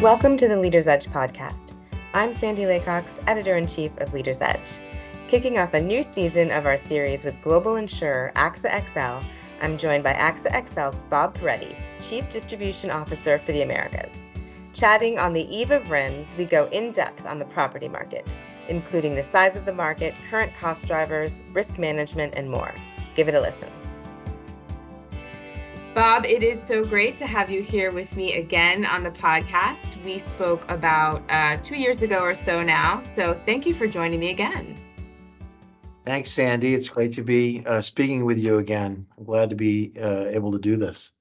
Welcome to the Leader's Edge podcast. I'm Sandy Laycox, editor in chief of Leader's Edge. Kicking off a new season of our series with global insurer AXA XL, I'm joined by AXA XL's Bob Peretti, Chief Distribution Officer for the Americas. Chatting on the eve of RIMS, we go in depth on the property market, including the size of the market, current cost drivers, risk management, and more. Give it a listen. Bob, it is so great to have you here with me again on the podcast. We spoke about uh, two years ago or so now, so thank you for joining me again. Thanks, Sandy. It's great to be uh, speaking with you again. I'm glad to be uh, able to do this.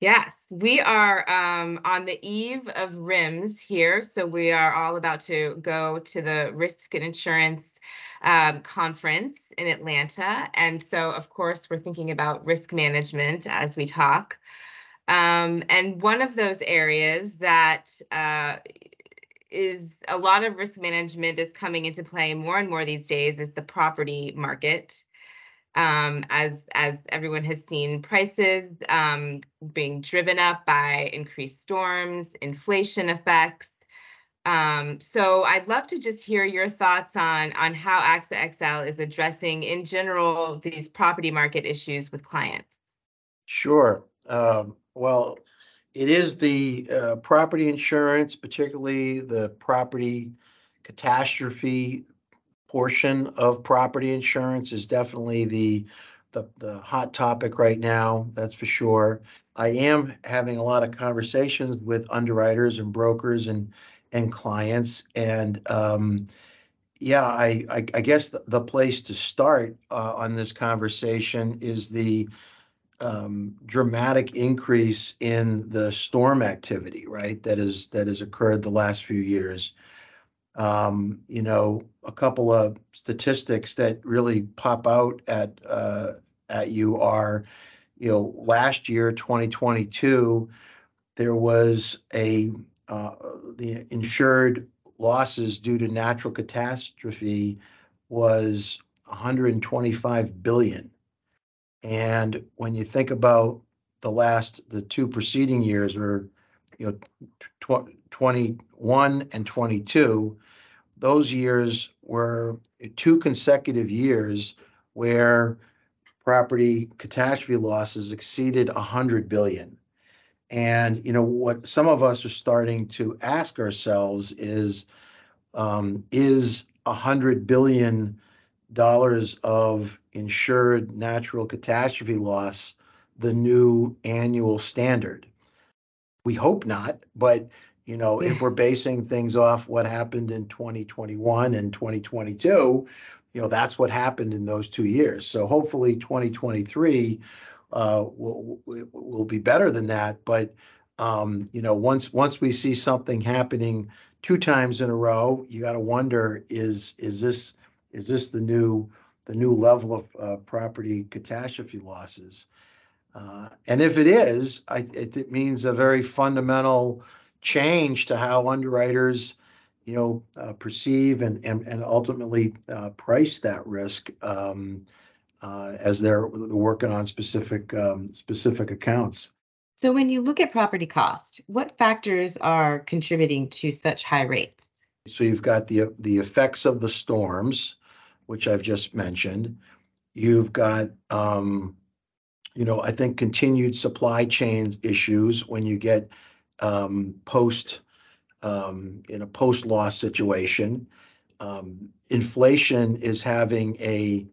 Yes, we are um, on the eve of RIMS here. So we are all about to go to the Risk and Insurance um, conference in Atlanta. And so, of course, we're thinking about risk management as we talk. Um, and one of those areas that uh, is a lot of risk management is coming into play more and more these days is the property market. Um, as as everyone has seen, prices um, being driven up by increased storms, inflation effects, um, so I'd love to just hear your thoughts on on how AXA XL is addressing, in general, these property market issues with clients. Sure. Um, well, it is the uh, property insurance, particularly the property catastrophe portion of property insurance, is definitely the the, the hot topic right now. That's for sure. I am having a lot of conversations with underwriters and brokers and and clients. And um, yeah, I, I, I guess the, the, place to start uh, on this conversation is the um, dramatic increase in the storm activity, right? That is that has occurred the last few years. Um, you know, a couple of statistics that really pop out at uh, at you are, you know, last year, 2022, there was a uh, the insured losses due to natural catastrophe was 125 billion. And when you think about the last, the two preceding years were, you know, tw- 21 and 22, those years were two consecutive years where property catastrophe losses exceeded 100 billion. And you know what some of us are starting to ask ourselves is, um, is a hundred billion dollars of insured natural catastrophe loss the new annual standard? We hope not, but you know, if we're basing things off what happened in 2021 and 2022, you know, that's what happened in those two years. So hopefully 2023 uh, will will be better than that. But um, you know, once once we see something happening two times in a row, you got to wonder is is this is this the new the new level of uh, property catastrophe losses? Uh, and if it is, I, it, it, means a very fundamental change to how underwriters, you know, uh, perceive and, and and ultimately uh, price that risk. Um, uh, as they're working on specific um, specific accounts. So when you look at property cost, what factors are contributing to such high rates? So you've got the the effects of the storms, which I've just mentioned. You've got um, you know, I think continued supply chain issues when you get um, post um, in a post loss situation. Um, inflation is having a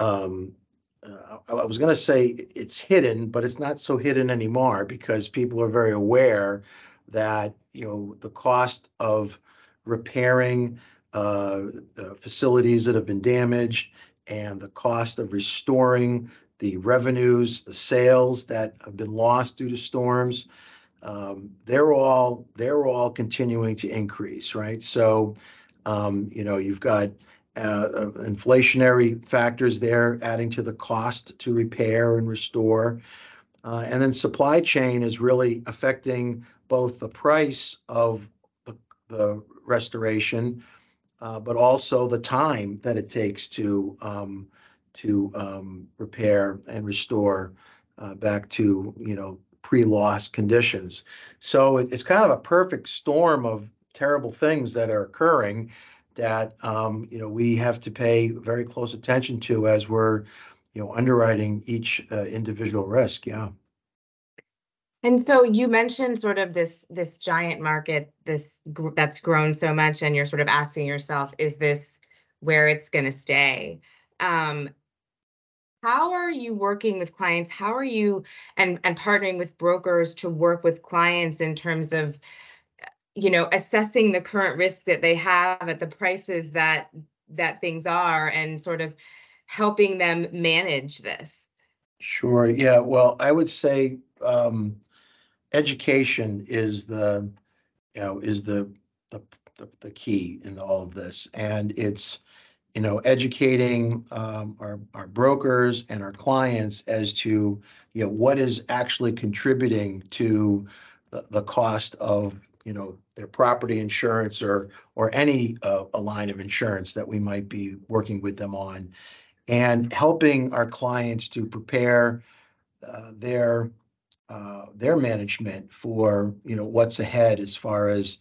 um, uh, I was going to say it's hidden, but it's not so hidden anymore because people are very aware that you know the cost of repairing uh, the facilities that have been damaged and the cost of restoring the revenues, the sales that have been lost due to storms. Um, they're all they're all continuing to increase, right? So, um, you know, you've got uh, inflationary factors there adding to the cost to repair and restore. Uh, and then supply chain is really affecting both the price of the, the restoration, uh, but also the time that it takes to um, to um, repair and restore uh, back to you know pre-loss conditions. So it, it's kind of a perfect storm of terrible things that are occurring that um, you know we have to pay very close attention to as we're you know underwriting each uh, individual risk. Yeah. And so you mentioned sort of this this giant market, this that's grown so much, and you're sort of asking yourself, is this where it's going to stay? Um, how are you working with clients? How are you and and partnering with brokers to work with clients in terms of you know assessing the current risk that they have at the prices that that things are and sort of helping them manage this? Sure. Yeah. Well, I would say um, education is the you know is the the the, the key in all of this, and it's you know educating um, our our brokers and our clients as to you know what is actually contributing to the, the cost of you know their property insurance or or any uh, a line of insurance that we might be working with them on. And helping our clients to prepare uh, their uh, their management for you know what's ahead as far as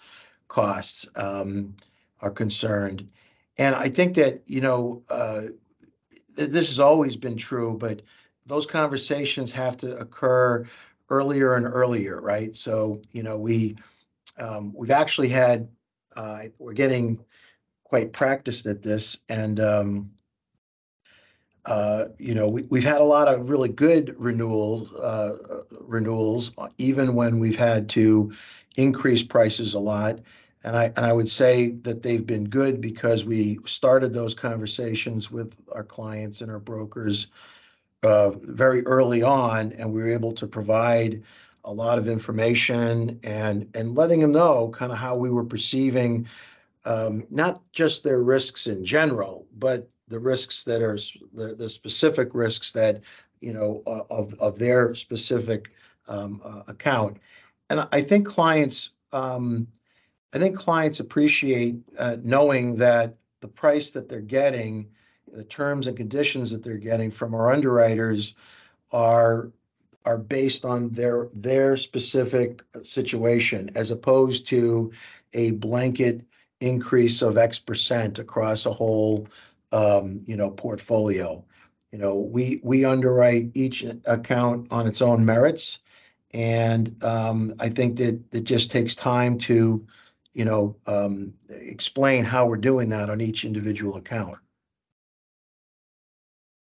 costs um, are concerned. And I think that you know uh, th- this has always been true, but those conversations have to occur earlier and earlier, right? So you know we um, we've actually had uh, we're getting quite practiced at this, and um, uh, you know, we, we've had a lot of really good renewals, uh, renewals, uh, even when we've had to increase prices a lot. And I, and I would say that they've been good because we started those conversations with our clients and our brokers uh, very early on, and we were able to provide a lot of information and and letting them know kind of how we were perceiving um, not just their risks in general, but the risks that are the, the specific risks that you know of of their specific um, uh, account. And I think clients, um, I think clients appreciate uh, knowing that the price that they're getting, the terms and conditions that they're getting from our underwriters, are are based on their their specific situation, as opposed to a blanket increase of X percent across a whole you know, portfolio. You know, we we underwrite each account on its own merits, and um, I think that it just takes time to, you know, um, explain how we're doing that on each individual account.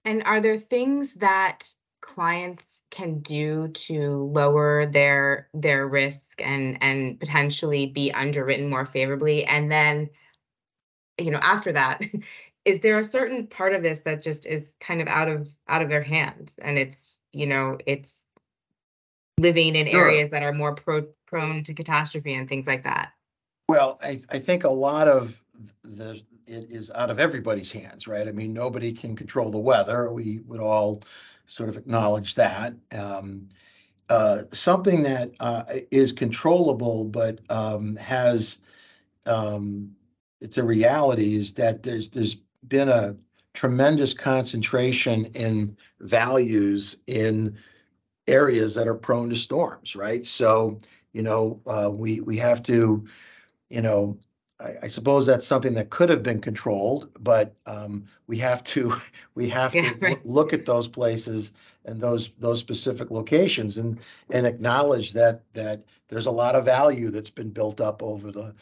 And are there things that clients can do to lower their their risk and and potentially be underwritten more favorably? And then, you know, after that, is there a certain part of this that just is kind of out of out of their hands and it's you know it's living in Sure. areas that are more pro- prone to catastrophe and things like that Well, I, I think a lot of the, it is out of everybody's hands, right? I mean, nobody can control the weather. We would all sort of acknowledge that. Um, uh, something that uh, is controllable but um, has um, it's a reality is that there's there's been a tremendous concentration in values in areas that are prone to storms, right? So, you know, uh, we we have to, you know, I, I suppose that's something that could have been controlled, but um, we have to we have yeah to right look at those places and those those specific locations and and acknowledge that that there's a lot of value that's been built up over the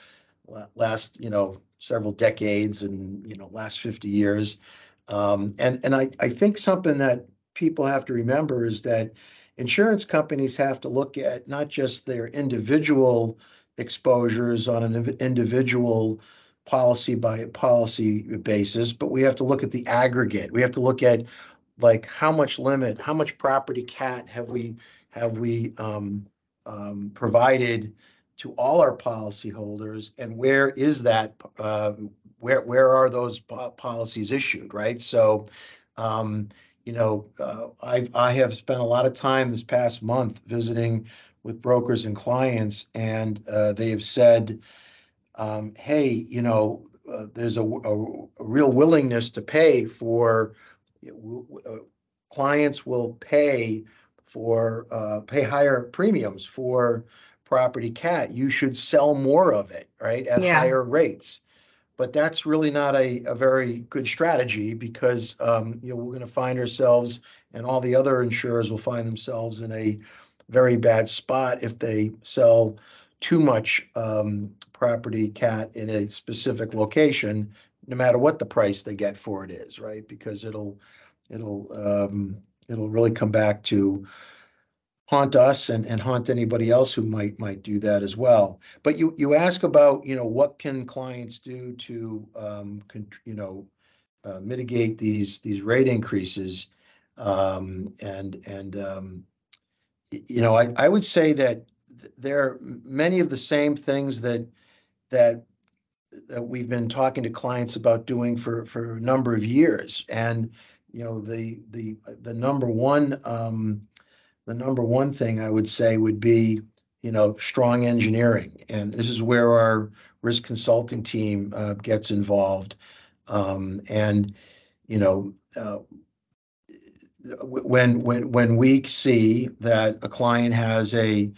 last, you know, several decades and, you know, last 50 years. Um, and and I, I think something that people have to remember is that insurance companies have to look at not just their individual exposures on an individual policy by policy basis, but we have to look at the aggregate. We have to look at like how much limit, how much property cat have we have we um, um, provided to all our policyholders, and where is that? Uh, where where are those po- policies issued? Right. So, um, you know, uh, I I have spent a lot of time this past month visiting with brokers and clients, and uh, they have said, um, "Hey, you know, uh, there's a, a, a real willingness to pay for." Uh, clients will pay for, uh, pay higher premiums for property cat, you should sell more of it, right? At Yeah. higher rates. But that's really not a, a very good strategy because, um, you know, we're gonna find ourselves and all the other insurers will find themselves in a very bad spot if they sell too much, um, property cat in a specific location, no matter what the price they get for it is, right? Because it'll, it'll, um, it'll really come back to haunt us and, and haunt anybody else who might, might do that as well. But you, you ask about, you know, what can clients do to, um, con- you know, uh, mitigate these, these rate increases? Um, and, and, um, you know, I, I would say that th- there are many of the same things that, that, that we've been talking to clients about doing for, for a number of years. And, you know, the, the, the number one, um, the number one thing I would say would be, you know, strong engineering. And this is where our risk consulting team uh, gets involved. Um, and, you know, uh, when, when, when we see that a client has a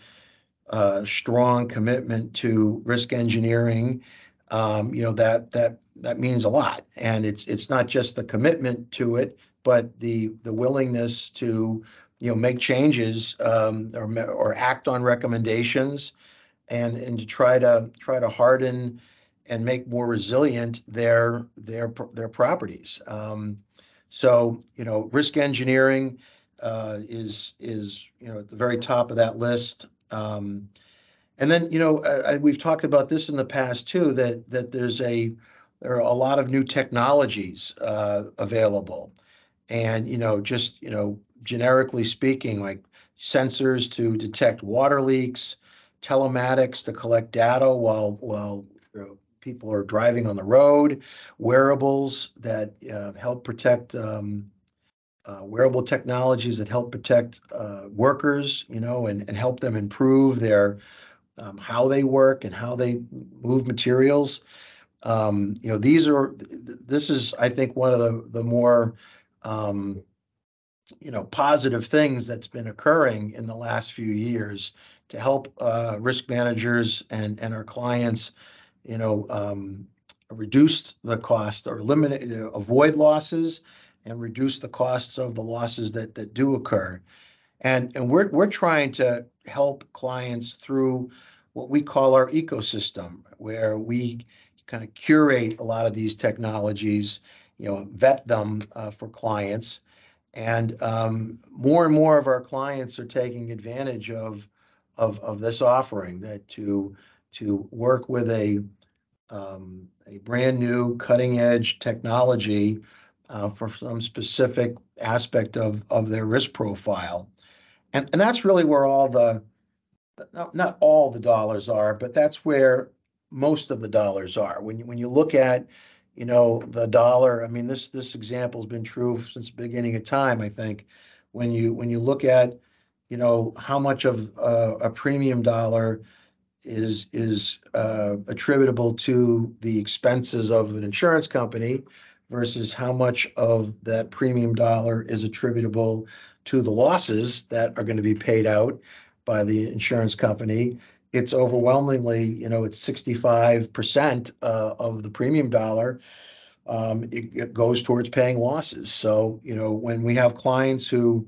uh, strong commitment to risk engineering, um, you know, that, that, that means a lot. And it's, it's not just the commitment to it, but the, the willingness to, you know, make changes, um, or, or act on recommendations and, and to try to, try to harden and make more resilient their, their, their properties. Um, so, you know, risk engineering, uh, is, is, you know, at the very top of that list. Um, and then, you know, I, I, we've talked about this in the past too, that, that there's a, there are a lot of new technologies, uh, available. And, you know, just, you know, generically speaking, like sensors to detect water leaks, telematics to collect data while, while, people are driving on the road, wearables that, uh, help protect, um, uh, wearable technologies that help protect, uh, workers, you know, and, and help them improve their, um, how they work and how they move materials. Um, you know, these are, th- th- this is, I think, one of the, the more, um, you know, positive things that's been occurring in the last few years to help, uh, risk managers and, and our clients, you know, um, reduce the cost or eliminate, you know, avoid losses and reduce the costs of the losses that, that do occur. And, and we're, we're trying to help clients through what we call our ecosystem, where we kind of curate a lot of these technologies, you know, vet them uh, for clients. And um, more and more of our clients are taking advantage of, of, of this offering that to, to work with a, um, a brand new cutting edge technology uh, for some specific aspect of, of their risk profile. And, and that's really where all the, not, not all the dollars are, but that's where most of the dollars are. When you, when you look at, you know, the dollar, I mean, this, this example's been true since the beginning of time, I think. When you, when you look at, you know, how much of uh, a premium dollar is, is uh, attributable to the expenses of an insurance company versus how much of that premium dollar is attributable to the losses that are going to be paid out by the insurance company. It's overwhelmingly, you know, it's sixty-five percent uh, of the premium dollar. Um, it, it goes towards paying losses. So, you know, when we have clients who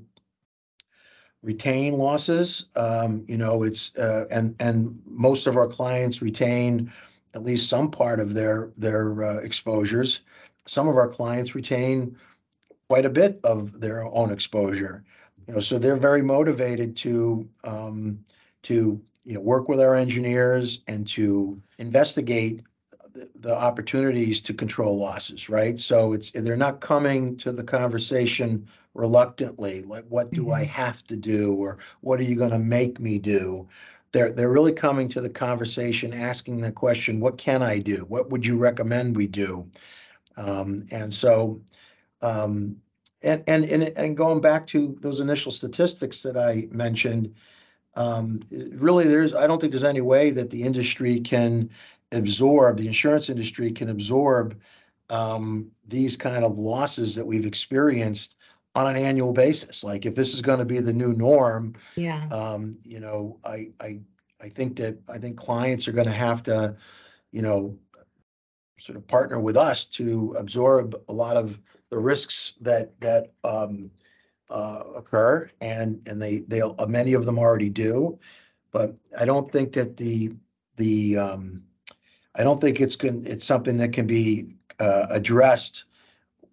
retain losses, um, you know, it's, uh, and, and most of our clients retain at least some part of their, their, uh, exposures. Some of our clients retain quite a bit of their own exposure. You know, so they're very motivated to, um, to, you know, work with our engineers and to investigate the, the opportunities to control losses, right? So it's, they're not coming to the conversation reluctantly, like, what do I Mhm. have to do? Or what are you gonna make me do? They're, they're really coming to the conversation, asking the question, what can I do? What would you recommend we do? Um, and so, um, and, and, and, and going back to those initial statistics that I mentioned, um, really, there's, I don't think there's any way that the industry can absorb, the insurance industry can absorb um, these kind of losses that we've experienced on an annual basis. Like if this is gonna be the new norm, Yeah. um, you know, I, I, I think that, I think clients are gonna have to, you know, sort of partner with us to absorb a lot of the risks that, that, um, uh, occur and, and they, they'll, uh, many of them already do. But I don't think that the, the, um, I don't think it's going, it's something that can be, uh, addressed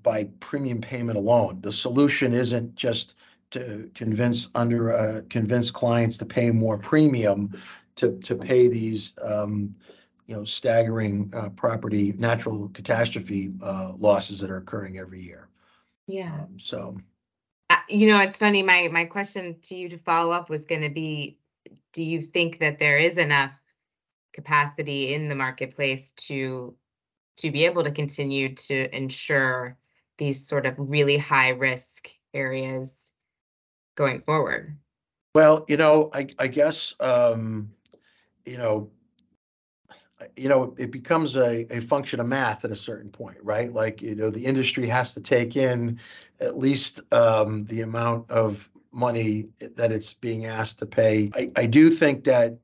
by premium payment alone. The solution isn't just to convince under, uh, convince clients to pay more premium to, to pay these, um, you know, staggering, uh, property, natural catastrophe, uh, losses that are occurring every year. Yeah. Um, So, You know, it's funny, my, my question to you to follow up was gonna be, do you think that there is enough capacity in the marketplace to, to be able to continue to insure these sort of really high risk areas going forward? well, you know, I, I guess, um, you know, you know, it becomes a, a function of math at a certain point, right? Like, you know, the industry has to take in at least, um, the amount of money that it's being asked to pay. I, I do think that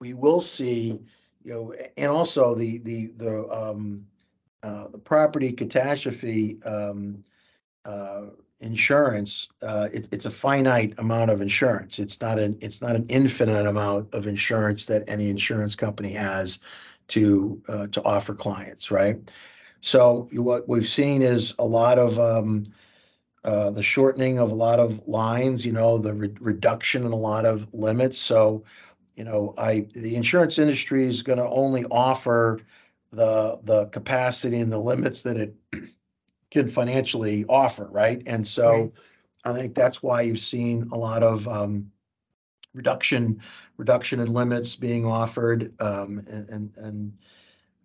we will see, you know, and also the, the, the, um, uh, the property catastrophe, um, uh, insurance, uh, it, it's a finite amount of insurance. It's not an, it's not an infinite amount of insurance that any insurance company has to, uh, to offer clients, right? So what we've seen is a lot of, um, uh, the shortening of a lot of lines, you know, the re- reduction in a lot of limits. So, you know, I, the insurance industry is gonna only offer the, the capacity and the limits that it can financially offer, right? And so Right. I think that's why you've seen a lot of um reduction, reduction in limits being offered. Um and and and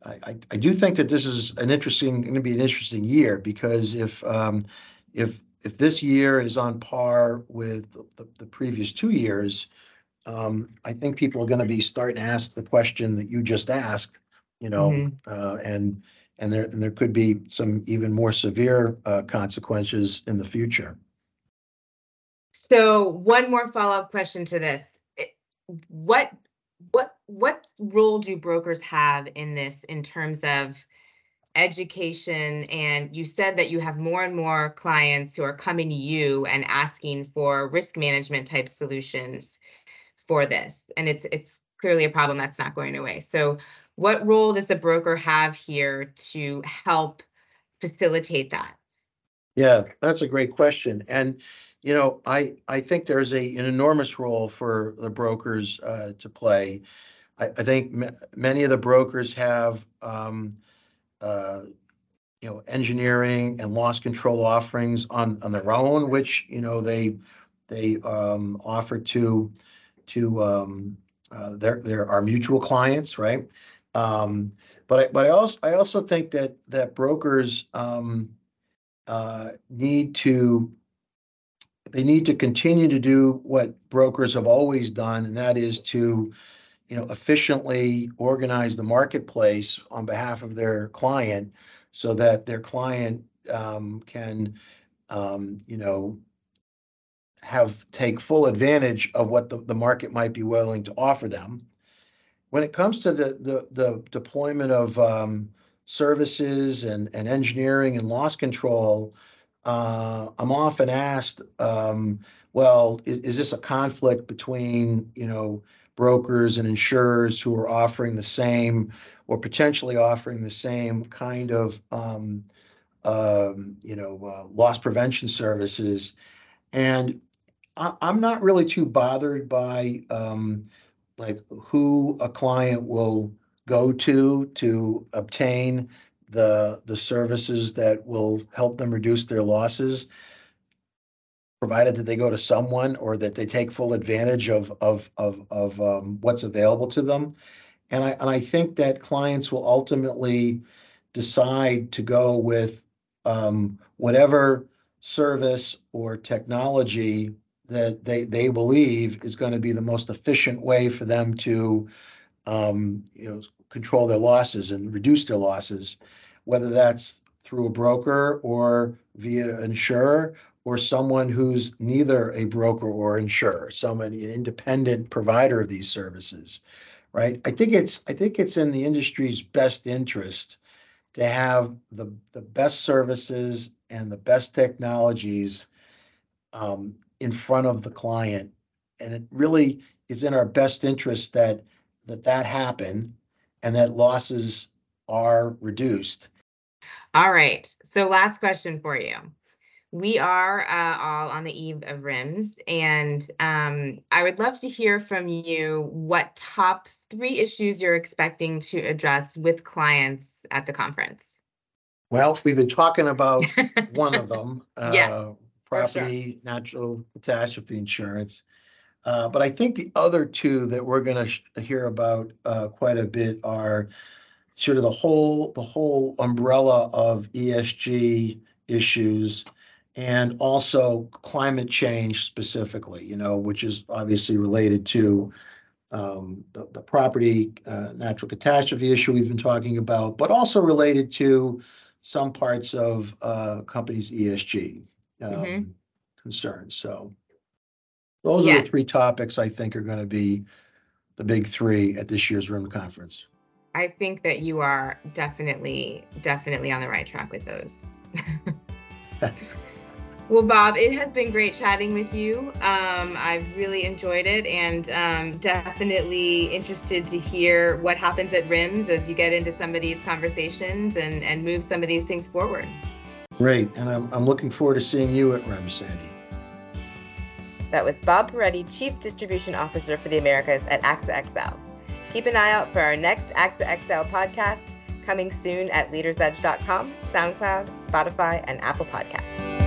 I I I do think that this is an interesting, gonna be an interesting year because if um if if this year is on par with the the- previous two years, um I think people are gonna be starting to ask the question that you just asked, you know, Mhm. uh and and there, and there could be some even more severe uh, consequences in the future. So one more follow-up question to this. What, what, what role do brokers have in this in terms of education? And you said that you have more and more clients who are coming to you and asking for risk management type solutions for this. And it's, it's clearly a problem that's not going away. So what role does the broker have here to help facilitate that? Yeah, that's a great question. And, you know, I, I think there's a, an enormous role for the brokers uh, to play. I, I think ma- many of the brokers have, um, uh, you know, engineering and loss control offerings on, on their own, which, you know, they, they um, offer to, to um, uh, their, their, our mutual clients, right? Um, but I, but I also, I also think that, that brokers, um, uh, need to they need to continue to do what brokers have always done, and that is to, you know, efficiently organize the marketplace on behalf of their client so that their client um, can, um, you know, have take full advantage of what the, the market might be willing to offer them. When it comes to the the, the deployment of um, services and, and engineering and loss control, uh, I'm often asked, um, well, is, is this a conflict between, you know, brokers and insurers who are offering the same or potentially offering the same kind of, um, um, you know, uh, loss prevention services? And I, I'm not really too bothered by, um, like who a client will go to to obtain the the services that will help them reduce their losses provided that they go to someone or that they take full advantage of of of of um, what's available to them. And i and i think that clients will ultimately decide to go with um, whatever service or technology that they they believe is going to be the most efficient way for them to um, you know, control their losses and reduce their losses, whether that's through a broker or via insurer, or someone who's neither a broker or insurer, someone, an independent provider of these services, right? I think it's, I think it's in the industry's best interest to have the, the best services and the best technologies um, in front of the client. And it really is in our best interest that, that that happen and that losses are reduced. All right. So last question for you. We are uh, all on the eve of RIMS, and um, I would love to hear from you what top three issues you're expecting to address with clients at the conference. Well, we've been talking about one of them, uh, sure. Property, natural catastrophe insurance. Uh, but I think the other two that we're gonna sh- hear about, uh, quite a bit are sort of the whole, the whole umbrella of ESG issues and also climate change specifically, you know, which is obviously related to um, the, the property, uh, natural catastrophe issue we've been talking about, but also related to some parts of, uh, companies' ESG, um, Mhm. concerns, so. Those are Yes. the three topics I think are gonna be the big three at this year's RIM conference. I think that you are definitely, definitely on the right track with those. well, Bob, it has been great chatting with you. Um, I've really enjoyed it and um, definitely interested to hear what happens at RIMS as you get into some of these conversations and, and move some of these things forward. Great, and I'm, I'm looking forward to seeing you at REM, Sandy. That was Bob Peretti, Chief Distribution Officer for the Americas at AXA XL. Keep an eye out for our next AXA XL podcast coming soon at leadersedge.com, SoundCloud, Spotify, and Apple Podcasts.